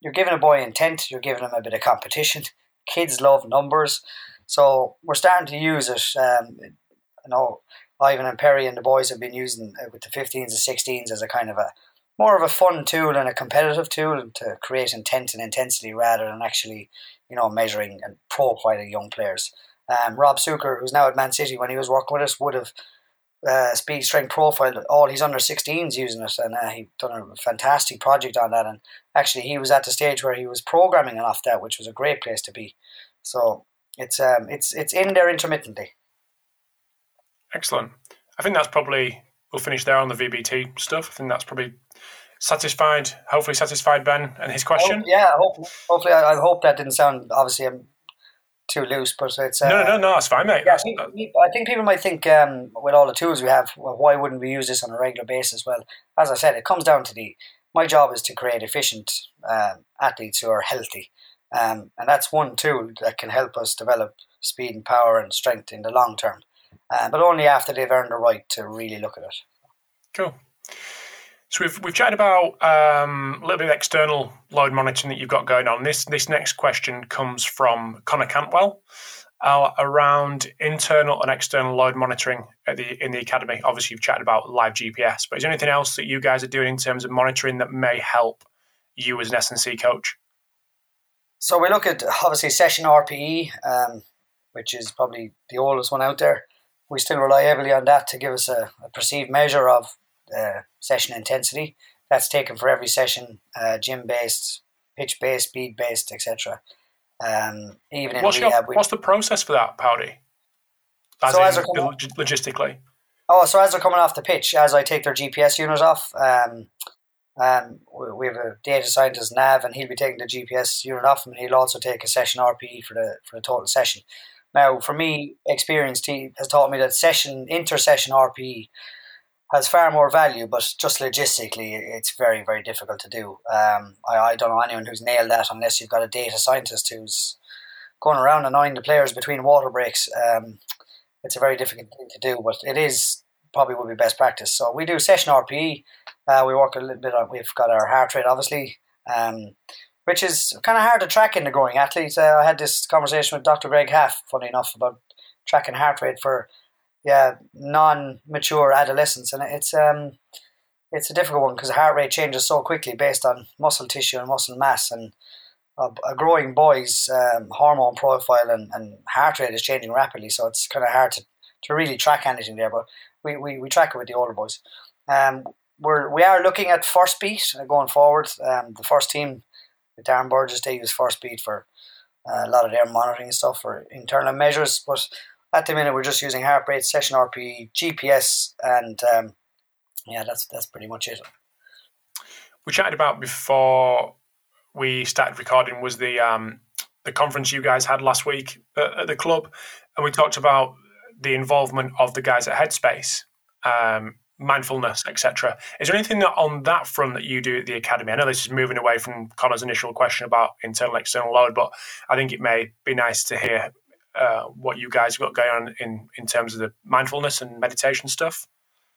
you're giving a boy intent. You're giving him a bit of competition. Kids love numbers. So we're starting to use it. Um, you know, Ivan and Perry and the boys have been using it with the 15s and 16s as a kind of a more of a fun tool and a competitive tool to create intent and intensity rather than actually, you know, measuring and profiling young players. Um, Rob Suker, who's now at Man City, when he was working with us, would have uh, speed strength profile all his under 16s using it, and uh, he done a fantastic project on that. And actually, he was at the stage where he was programming off that, which was a great place to be. So it's um, it's it's in there intermittently. Excellent. I think that's probably we'll finish there on the VBT stuff. I think that's probably satisfied. Hopefully, satisfied Ben and his question. Oh, yeah, hope, hopefully, I, I, hope that didn't sound obviously I'm um, too loose, but it's uh, no, no, no, that's fine, mate. Yeah, I think people might think um, with all the tools we have, well, why wouldn't we use this on a regular basis? Well, as I said, it comes down to the my job is to create efficient uh, athletes who are healthy. Um, and that's one tool that can help us develop speed and power and strength in the long term, uh, but only after they've earned the right to really look at it. Cool. So we've we've chatted about um, a little bit of external load monitoring that you've got going on. This this next question comes from Connor Cantwell uh, around internal and external load monitoring at the in the academy. Obviously, you've chatted about live GPS, but is there anything else that you guys are doing in terms of monitoring that may help you as an S&C coach? So we look at obviously session RPE, um, which is probably the oldest one out there. We still rely heavily on that to give us a, a perceived measure of uh, session intensity. That's taken for every session, uh, gym based, pitch based, speed based, etc. Um, even in what's, rehab, your, what's the process for that, Paudie? As so as coming, logistically. Oh, so as they're coming off the pitch, as I take their GPS unit off, um, um, we have a data scientist Nav, and he'll be taking the GPS unit off, and he'll also take a session RPE for the for the total session. Now, for me, experience has taught me that session inter-session RPE has far more value, but just logistically, it's very very difficult to do. Um, I, I don't know anyone who's nailed that unless you've got a data scientist who's going around annoying the players between water breaks. Um, it's a very difficult thing to do, but it is probably would be best practice. So we do session RPE. Uh, we work a little bit on. We've got our heart rate, obviously, um, which is kind of hard to track in the growing athlete. Uh, I had this conversation with Dr. Greg Haff, funny enough, about tracking heart rate for yeah non-mature adolescents, and it's um it's a difficult one because heart rate changes so quickly based on muscle tissue and muscle mass and a, growing boy's um, hormone profile and, and heart rate is changing rapidly so it's kind of hard to, to really track anything there but we, we, we track it with the older boys. Um, we're, we are looking at Firstbeat going forward. Um, the first team with Darren Burgess they use Firstbeat for uh, a lot of their monitoring and stuff for internal measures but at the minute we're just using heart rate session RP GPS and um, yeah, that's that's pretty much it. We chatted about before we started recording was the um, the conference you guys had last week at, at the club, and we talked about the involvement of the guys at Headspace, um, mindfulness, etc. Is there anything that on that front that you do at the academy? I know this is moving away from Connor's initial question about internal external load, but I think it may be nice to hear uh, what you guys got going on in in terms of the mindfulness and meditation stuff.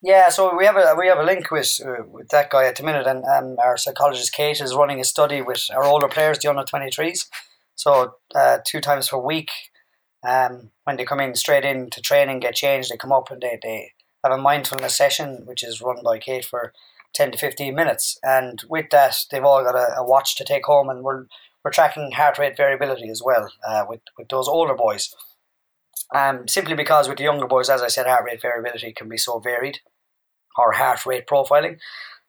Yeah, so we have a we have a link with uh, with that guy at the minute, and um, our psychologist Kate is running a study with our older players, the under twenty threes. So uh, two times per week, um, when they come in straight into training, get changed, they come up and they, they have a mindfulness session, which is run by Kate for ten to fifteen minutes. And with that, they've all got a, a watch to take home, and we're we're tracking heart rate variability as well uh, with with those older boys. Um, simply because with the younger boys, as I said, heart rate variability can be so varied or heart rate profiling.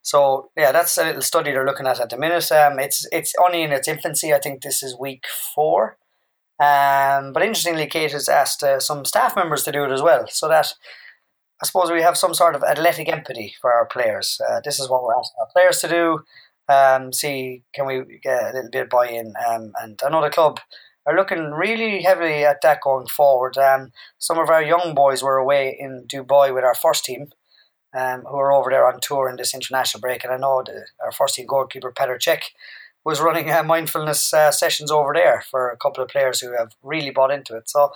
So yeah, that's a little study they're looking at at the minute. Um, it's it's only in its infancy. I think this is week four. Um, but interestingly, Kate has asked uh, some staff members to do it as well, so that I suppose we have some sort of athletic empathy for our players. Uh, this is what we're asking our players to do. Um, see, can we get a little bit of buy-in? Um, and I know the club are looking really heavily at that going forward. Um, some of our young boys were away in Dubai with our first team um, who are over there on tour in this international break. And I know the, our first team goalkeeper, Petr Cech, was running uh, mindfulness uh, sessions over there for a couple of players who have really bought into it. So,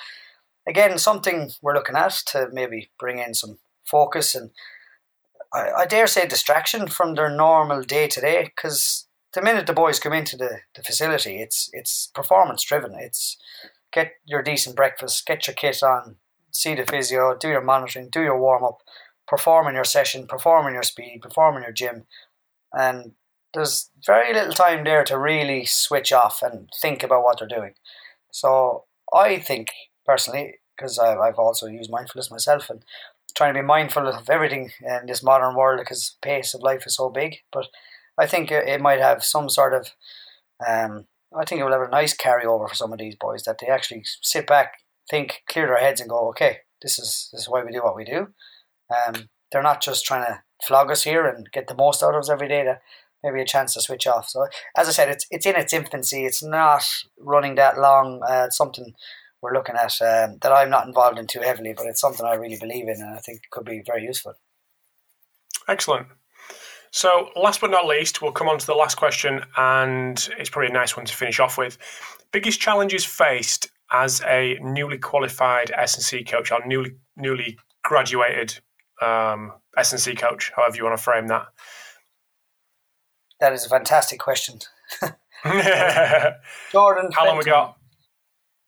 again, something we're looking at to maybe bring in some focus and I, I dare say distraction from their normal day to day because the minute the boys come into the, the facility, it's it's performance driven. It's get your decent breakfast, get your kit on, see the physio, do your monitoring, do your warm up, perform in your session, perform in your speed, perform in your gym. And there's very little time there to really switch off and think about what they're doing. So I think personally, because I've also used mindfulness myself and trying to be mindful of everything in this modern world because pace of life is so big. But I think it might have some sort of, um, I think it will have a nice carryover for some of these boys that they actually sit back, think, clear their heads, and go, okay, this is this is why we do what we do. Um, they're not just trying to flog us here and get the most out of us every day. That maybe a chance to switch off. So as I said, it's it's in its infancy. It's not running that long. Uh, it's something we're looking at um, that I'm not involved in too heavily, but it's something I really believe in and I think could be very useful. Excellent. So, last but not least, we'll come on to the last question, and it's probably a nice one to finish off with. Biggest challenges faced as a newly qualified S&C coach or newly newly graduated um, S&C coach, however you want to frame that? That is a fantastic question. Jordan. How long we got?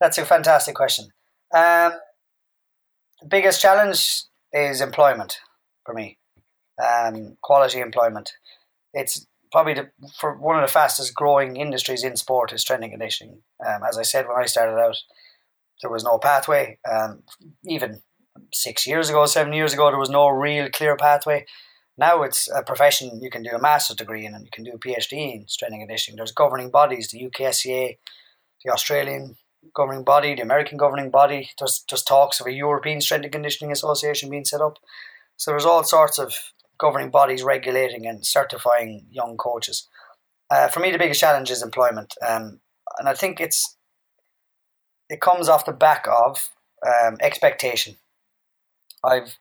That's a fantastic question. Um, the biggest challenge is employment for me, um, quality employment. It's probably the, for one of the fastest growing industries in sport is strength and conditioning. Um, as I said when I started out, there was no pathway. Um, even six years ago, seven years ago, there was no real clear pathway. Now it's a profession you can do a master's degree in and you can do a PhD in strength and conditioning. There's governing bodies, the UKSCA, the Australian governing body, the American governing body. There's just talks of a European Strength and Conditioning Association being set up. So there's all sorts of governing bodies regulating and certifying young coaches. Uh, for me, the biggest challenge is employment, um, and I think it's it comes off the back of um, expectation. I've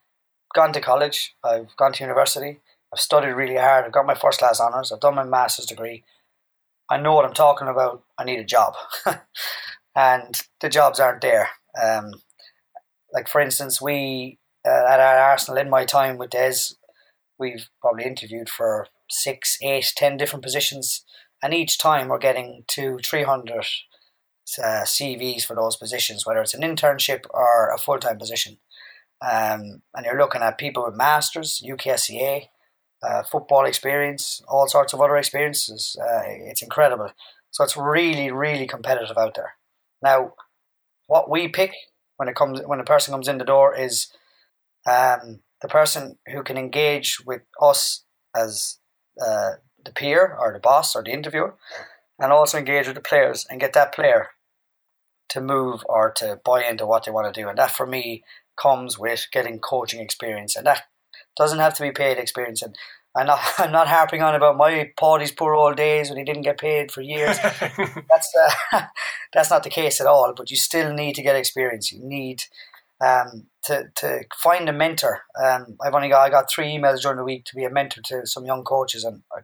gone to college, I've gone to university, I've studied really hard, I've got my first class honours, I've done my master's degree. I know what I'm talking about. I need a job. and the jobs aren't there. Um, like, for instance, we uh, at Arsenal in my time with Des, we've probably interviewed for six, eight, ten different positions, and each time we're getting two, three hundred uh, CVs for those positions, whether it's an internship or a full time position. Um, and you're looking at people with masters, UKSCA, uh, football experience, all sorts of other experiences. Uh, it's incredible. So it's really, really competitive out there. Now, what we pick when it comes when a person comes in the door is um, the person who can engage with us as uh, the peer or the boss or the interviewer, and also engage with the players and get that player to move or to buy into what they want to do. And that for me comes with getting coaching experience, and that doesn't have to be paid experience. And I'm not, I'm not harping on about my Paddy's poor old days when he didn't get paid for years. that's uh, that's not the case at all. But you still need to get experience. You need um, to to find a mentor. Um, I've only got I got three emails during the week to be a mentor to some young coaches, and I'm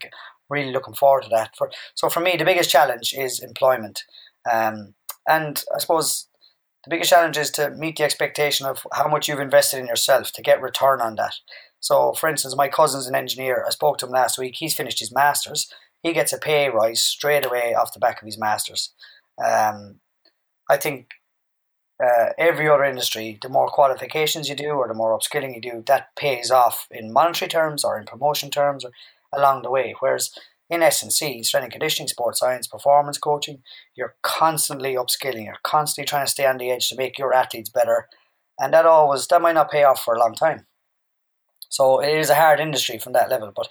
really looking forward to that. For so for me, the biggest challenge is employment, um, and I suppose the biggest challenge is to meet the expectation of how much you've invested in yourself to get return on that. So, for instance, my cousin's an engineer. I spoke to him last week. He's finished his masters. He gets a pay rise straight away off the back of his masters. Um, I think uh, every other industry, the more qualifications you do or the more upskilling you do, that pays off in monetary terms or in promotion terms or along the way. Whereas in S&C, strength and conditioning, sports science, performance coaching, you're constantly upskilling. You're constantly trying to stay on the edge to make your athletes better, and that always that might not pay off for a long time. So it is a hard industry from that level, but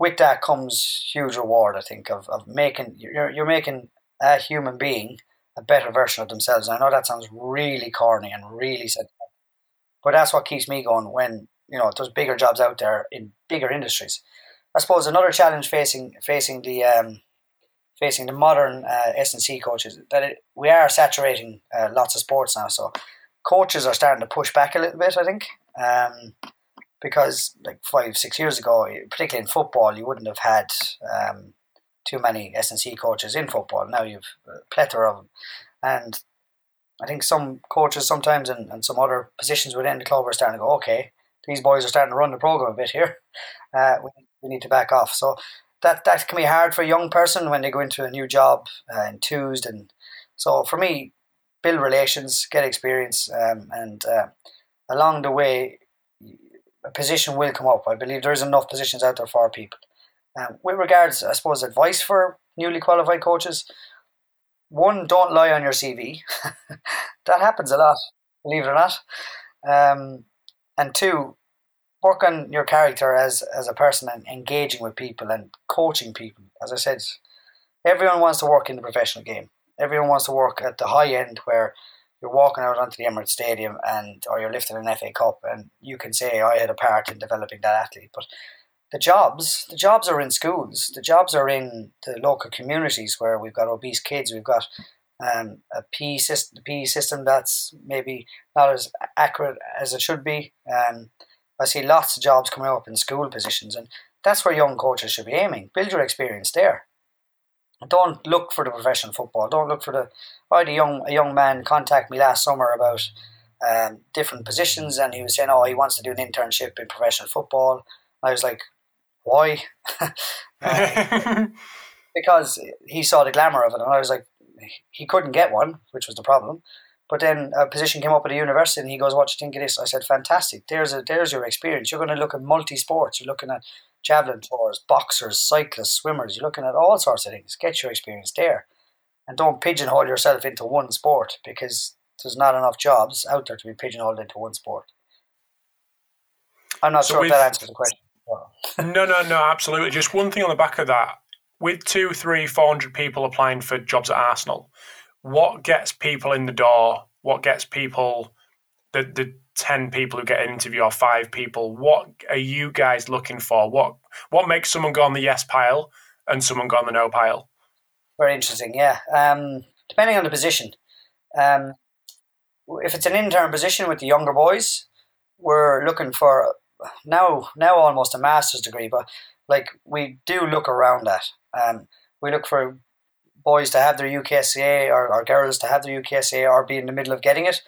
with that comes huge reward. I think of, of making you're you're making a human being a better version of themselves. And I know that sounds really corny and really sad, but that's what keeps me going when you know there's bigger jobs out there in bigger industries. I suppose another challenge facing facing the um, facing the modern uh, S and C coaches that it, we are saturating uh, lots of sports now. So coaches are starting to push back a little bit. I think. Um, because like five six years ago, particularly in football, you wouldn't have had um, too many S and C coaches in football. Now you've a plethora of them, and I think some coaches sometimes and, and some other positions within the club are starting to go, okay, these boys are starting to run the program a bit here. Uh, we, we need to back off. So that that can be hard for a young person when they go into a new job uh, enthused and so for me, build relations, get experience, um, and uh, along the way a position will come up. I believe there is enough positions out there for people. Um, with regards, I suppose, advice for newly qualified coaches, one, don't lie on your CV. that happens a lot, believe it or not. Um, and two, work on your character as, as a person and engaging with people and coaching people. As I said, everyone wants to work in the professional game. Everyone wants to work at the high end where you're walking out onto the Emirates Stadium and or you're lifting an FA Cup and you can say I had a part in developing that athlete. But the jobs, the jobs are in schools. The jobs are in the local communities where we've got obese kids. We've got um, a PE system, PE system that's maybe not as accurate as it should be. Um, I see lots of jobs coming up in school positions, and that's where young coaches should be aiming. Build your experience there. Don't look for the professional football. Don't look for the. I had a young a young man contact me last summer about um, different positions, and he was saying, "Oh, he wants to do an internship in professional football." I was like, "Why?" uh, because he saw the glamour of it, and I was like, he couldn't get one, which was the problem. But then a position came up at a university, and he goes, "What do you think of this?" I said, "Fantastic. There's a there's your experience. You're going to look at multi sports. You're looking at javelin throwers, boxers, cyclists, swimmers. You're looking at all sorts of things. Get your experience there. And don't pigeonhole yourself into one sport because there's not enough jobs out there to be pigeonholed into one sport. I'm not so sure if that answers the question. no, no, no, absolutely. Just one thing on the back of that. With two, three, four hundred people applying for jobs at Arsenal, what gets people in the door? What gets people the the 10 people who get an interview or five people what are you guys looking for? What what makes someone go on the yes pile and someone go on the no pile? Very interesting yeah. Um, depending on the position. Um, if it's an intern position with the younger boys we're looking for now now almost a master's degree but like we do look around that. Um, we look for boys to have their UKSCA or, or girls to have their UKSCA or be in the middle of getting it.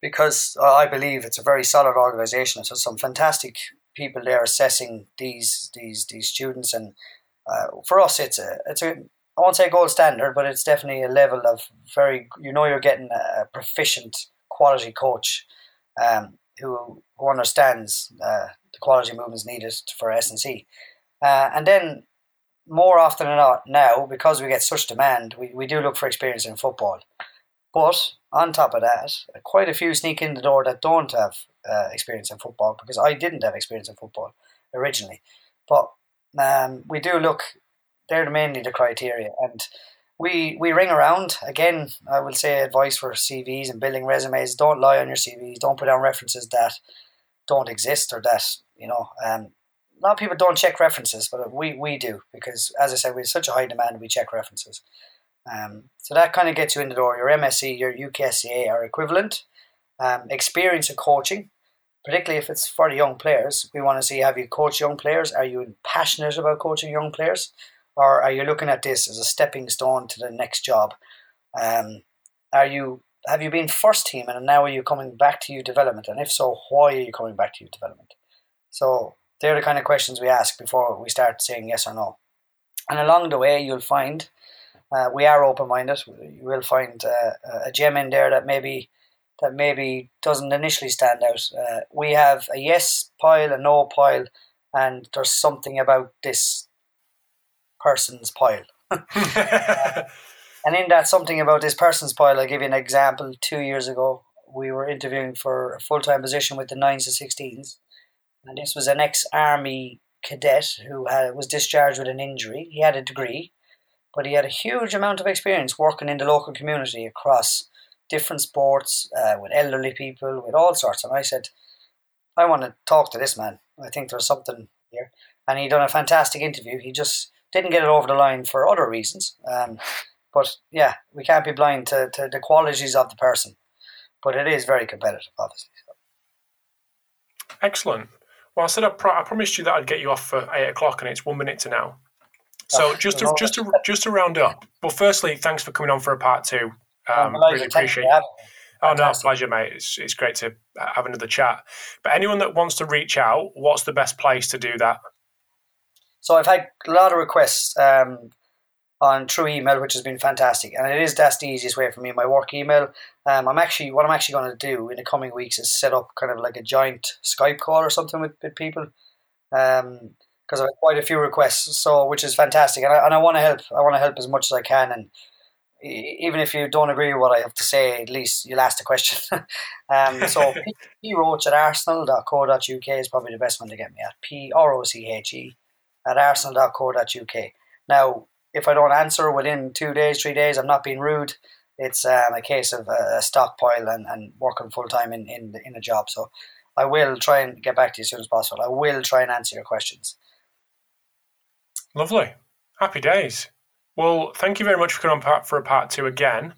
Because I believe it's a very solid organisation. So some fantastic people there assessing these these these students, and uh, for us, it's a it's a I won't say gold standard, but it's definitely a level of very you know you're getting a proficient quality coach um, who who understands uh, the quality movements needed for S and C, uh, and then more often than not now because we get such demand, we, we do look for experience in football. But on top of that, quite a few sneak in the door that don't have uh, experience in football because I didn't have experience in football originally. But um, we do look; they're mainly the criteria, and we we ring around. Again, I will say advice for CVs and building resumes: don't lie on your CVs. Don't put down references that don't exist or that you know. Um, a lot of people don't check references, but we we do because, as I said, we have such a high demand. We check references. Um, so that kind of gets you in the door. Your MSc, your UKSCA are equivalent. Um, experience in coaching, particularly if it's for the young players, we want to see have you coached young players? Are you passionate about coaching young players? Or are you looking at this as a stepping stone to the next job? Um, are you have you been first team and now are you coming back to youth development? And if so, why are you coming back to youth development? So they're the kind of questions we ask before we start saying yes or no. And along the way, you'll find uh, we are open minded. You will find uh, a gem in there that maybe that maybe doesn't initially stand out. Uh, we have a yes pile, a no pile, and there's something about this person's pile. and in that something about this person's pile, I'll give you an example. Two years ago, we were interviewing for a full time position with the nines and sixteens, and this was an ex army cadet who had, was discharged with an injury. He had a degree but he had a huge amount of experience working in the local community across different sports, uh, with elderly people, with all sorts. And I said, I want to talk to this man. I think there's something here. And he done a fantastic interview. He just didn't get it over the line for other reasons. Um, but yeah, we can't be blind to, to the qualities of the person. But it is very competitive, obviously. Excellent. Well, I said I, pro- I promised you that I'd get you off for eight o'clock, and it's one minute to now. So just to just to just to round up. Well, firstly, thanks for coming on for a part two. Um, really appreciate it. Oh no, pleasure, mate. It's it's great to have another chat. But anyone that wants to reach out, what's the best place to do that? So I've had a lot of requests um, on through email, which has been fantastic, and it is that's the easiest way for me. My work email. Um, I'm actually what I'm actually going to do in the coming weeks is set up kind of like a joint Skype call or something with, with people. Um, because I have quite a few requests, so which is fantastic, and I, and I want to help. I want to help as much as I can, and even if you don't agree with what I have to say, at least you'll ask the question. um, so p roche at arsenal.co.uk is probably the best one to get me at. P R O C H E at arsenal.co.uk. Now, if I don't answer within two days, three days, I'm not being rude. It's um, a case of a stockpile and, and working full time in, in, in a job. So I will try and get back to you as soon as possible. I will try and answer your questions. Lovely. Happy days. Well, thank you very much for coming on for a part two again.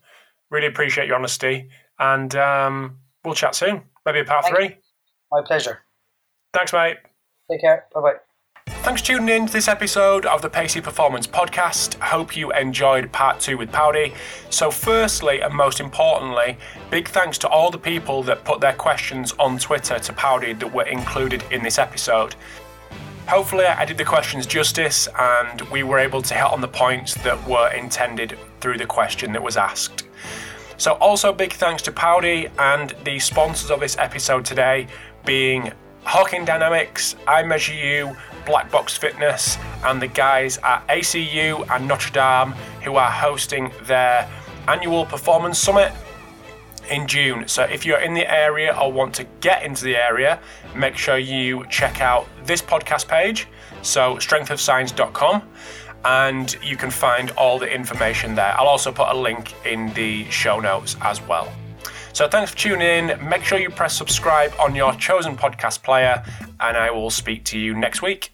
Really appreciate your honesty. And um, we'll chat soon. Maybe a part thank three. You. My pleasure. Thanks, mate. Take care. Bye bye. Thanks for tuning in to this episode of the Pacey Performance Podcast. Hope you enjoyed part two with Paudie. So, firstly and most importantly, big thanks to all the people that put their questions on Twitter to Paudie that were included in this episode. Hopefully, I did the questions justice and we were able to hit on the points that were intended through the question that was asked. So, also big thanks to Paudie and the sponsors of this episode today being Hawkin Dynamics, I Measure You, Black Box Fitness, and the guys at ACU and Notre Dame who are hosting their annual performance summit in June. So if you're in the area or want to get into the area, make sure you check out this podcast page, so strengthofscience.com, and you can find all the information there. I'll also put a link in the show notes as well. So thanks for tuning in. Make sure you press subscribe on your chosen podcast player, and I will speak to you next week.